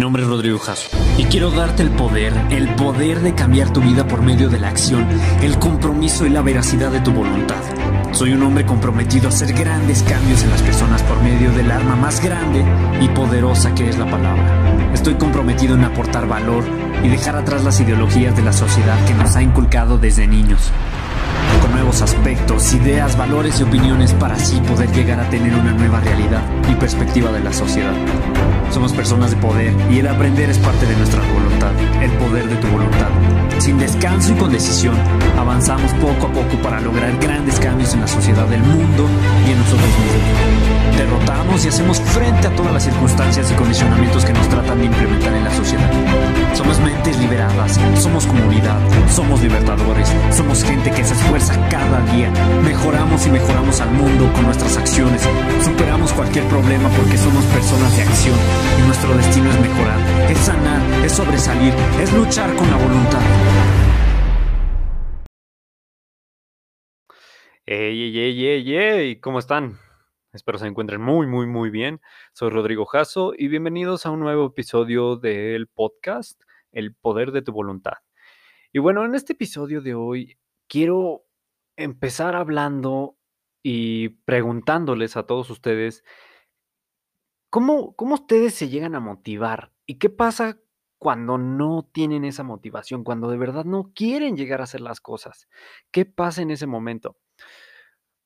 Mi nombre es Rodrigo Jasso y quiero darte el poder, el poder de cambiar tu vida por medio de la acción, el compromiso y la veracidad de tu voluntad. Soy un hombre comprometido a hacer grandes cambios en las personas por medio del arma más grande y poderosa que es la palabra. Estoy comprometido en aportar valor y dejar atrás las ideologías de la sociedad que nos ha inculcado desde niños nuevos aspectos, ideas, valores y opiniones para así poder llegar a tener una nueva realidad y perspectiva de la sociedad. Somos personas de poder y el aprender es parte de nuestra voluntad, el poder de tu voluntad. Sin descanso y con decisión, avanzamos poco a poco para lograr grandes cambios en la sociedad del mundo y en nosotros mismos. Derrotamos y hacemos frente a todas las circunstancias y condicionamientos que nos tratan de implementar en la sociedad. Somos mentes liberadas, somos comunidad, somos libertadores, somos gente que se esfuerza cada día. Mejoramos y mejoramos al mundo con nuestras acciones. Superamos cualquier problema porque somos personas de acción y nuestro destino es mejorar, es sanar, es sobresalir, es luchar con la voluntad. Ey, ey, ey, ey, ey, ¿cómo están? Espero se encuentren muy, muy, muy bien. Soy Rodrigo Jasso y bienvenidos a un nuevo episodio del podcast El Poder de tu Voluntad. Y bueno, en este episodio de hoy quiero empezar hablando y preguntándoles a todos ustedes ¿Cómo, ¿Cómo ustedes se llegan a motivar? ¿Y qué pasa cuando no tienen esa motivación, cuando de verdad no quieren llegar a hacer las cosas? ¿Qué pasa en ese momento?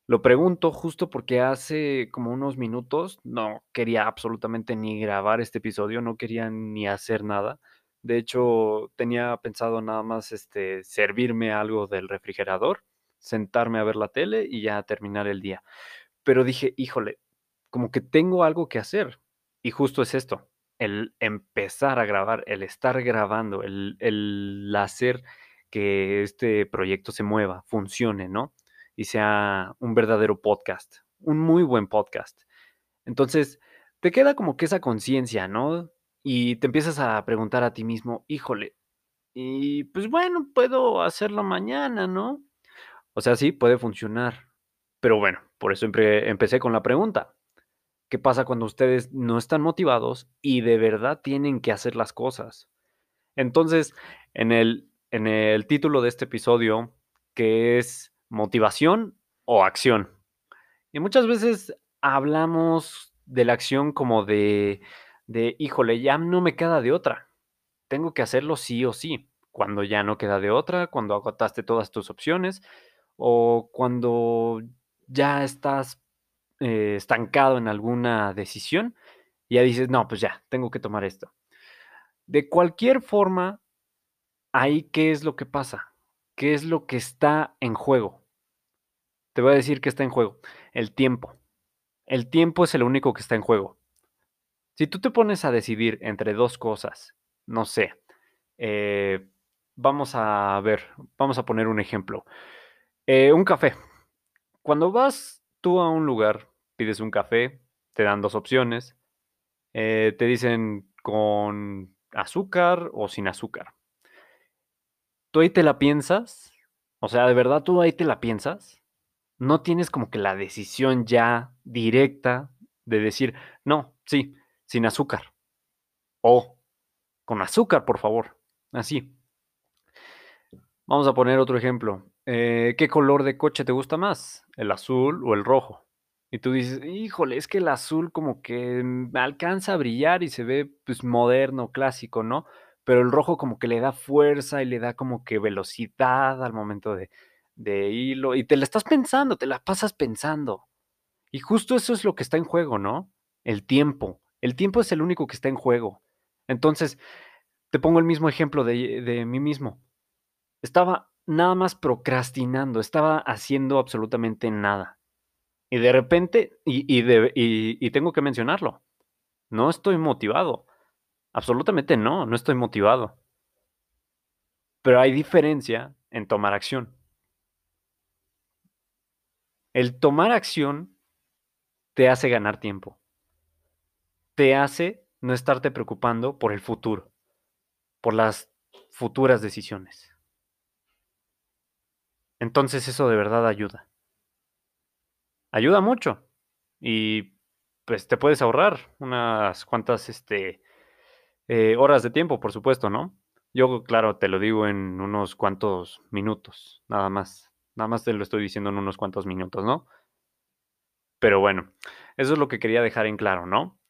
Lo pregunto justo porque hace como unos minutos no quería absolutamente ni grabar este episodio, no quería ni hacer nada. De hecho, tenía pensado nada más este, servirme algo del refrigerador, sentarme a ver la tele y ya terminar el día. Pero dije, híjole, como que tengo algo que hacer. Y justo es esto, el empezar a grabar, el estar grabando, el, el hacer que este proyecto se mueva, funcione, ¿no? Y sea un verdadero podcast, un muy buen podcast. Entonces, te queda como que esa conciencia, ¿no? Y te empiezas a preguntar a ti mismo, híjole, y pues bueno, puedo hacerlo mañana, ¿no? O sea, sí, puede funcionar. Pero bueno, por eso empecé con la pregunta. ¿Qué pasa cuando ustedes no están motivados y de verdad tienen que hacer las cosas? Entonces, en el, en el título de este episodio, que es motivación o acción. Y muchas veces hablamos de la acción como de, de, híjole, ya no me queda de otra. Tengo que hacerlo sí o sí. Cuando ya no queda de otra, cuando agotaste todas tus opciones o cuando ya estás eh, estancado en alguna decisión, ya dices, no, pues ya, tengo que tomar esto. De cualquier forma, ahí qué es lo que pasa, qué es lo que está en juego. Te voy a decir que está en juego. El tiempo. El tiempo es el único que está en juego. Si tú te pones a decidir entre dos cosas, no sé, eh, vamos a ver, vamos a poner un ejemplo. Eh, un café. Cuando vas tú a un lugar pides un café, te dan dos opciones, eh, te dicen con azúcar o sin azúcar. ¿Tú ahí te la piensas? O sea, ¿de verdad tú ahí te la piensas? No tienes como que la decisión ya directa de decir, no, sí, sin azúcar. O con azúcar, por favor. Así. Vamos a poner otro ejemplo. Eh, ¿Qué color de coche te gusta más? ¿El azul o el rojo? Y tú dices, híjole, es que el azul como que alcanza a brillar y se ve pues moderno, clásico, ¿no? Pero el rojo como que le da fuerza y le da como que velocidad al momento de, de hilo. Y te la estás pensando, te la pasas pensando. Y justo eso es lo que está en juego, ¿no? El tiempo. El tiempo es el único que está en juego. Entonces, te pongo el mismo ejemplo de, mí mismo. Estaba nada más procrastinando, estaba haciendo absolutamente nada. Y de repente, y, tengo que mencionarlo, no estoy motivado. Absolutamente no, no estoy motivado. Pero hay diferencia en tomar acción. El tomar acción te hace ganar tiempo. Te hace no estarte preocupando por el futuro, por las futuras decisiones. Entonces eso de verdad ayuda ayuda mucho. Y pues te puedes ahorrar unas cuantas este, Eh, horas de tiempo, por supuesto, ¿no? Yo, claro, te lo digo en unos cuantos minutos, nada más. Nada más te lo estoy diciendo en unos cuantos minutos, ¿no? Pero bueno, eso es lo que quería dejar en claro, ¿no?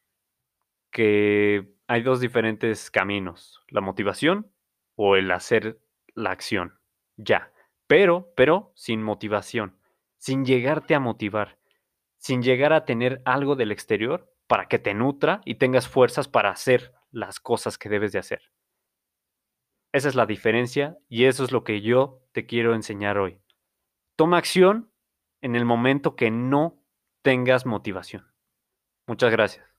Que hay dos diferentes caminos, la motivación o el hacer la acción, ya. Pero, pero sin motivación, sin llegarte a motivar, sin llegar a tener algo del exterior para que te nutra y tengas fuerzas para hacer las cosas que debes de hacer. Esa es la diferencia y eso es lo que yo te quiero enseñar hoy. Toma acción en el momento que no tengas motivación. Muchas gracias.